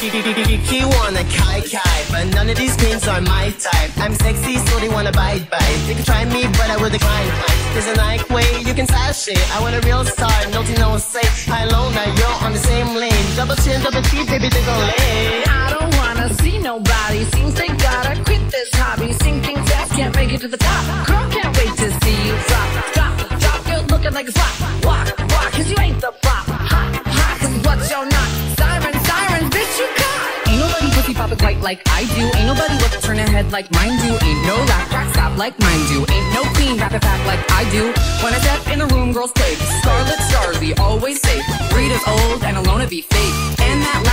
He wanna kai kai, but none of these queens are my type. I'm sexy, so they wanna bite bite. They can try me, but I will decline. There's a night way you can sash it. I want a real star, no to no say. I alone, now you're on the same lane. Double chin, double T, baby, they gon' lay. I don't wanna see nobody. Seems they gotta quit this hobby. Sinking fast, can't make it to the top. Girl, can't wait to see you drop, drop, drop. You're looking like a flop. Walk, walk, cause you ain't the flop. Pop it quite like I do. Ain't nobody look, turn a head like mine do. Ain't no rap track stop like mine do. Ain't no queen rap it back like I do. When I step in the room, girls take. Scarlett stars, we always safe. Rita's old and alone Alona be fake. And that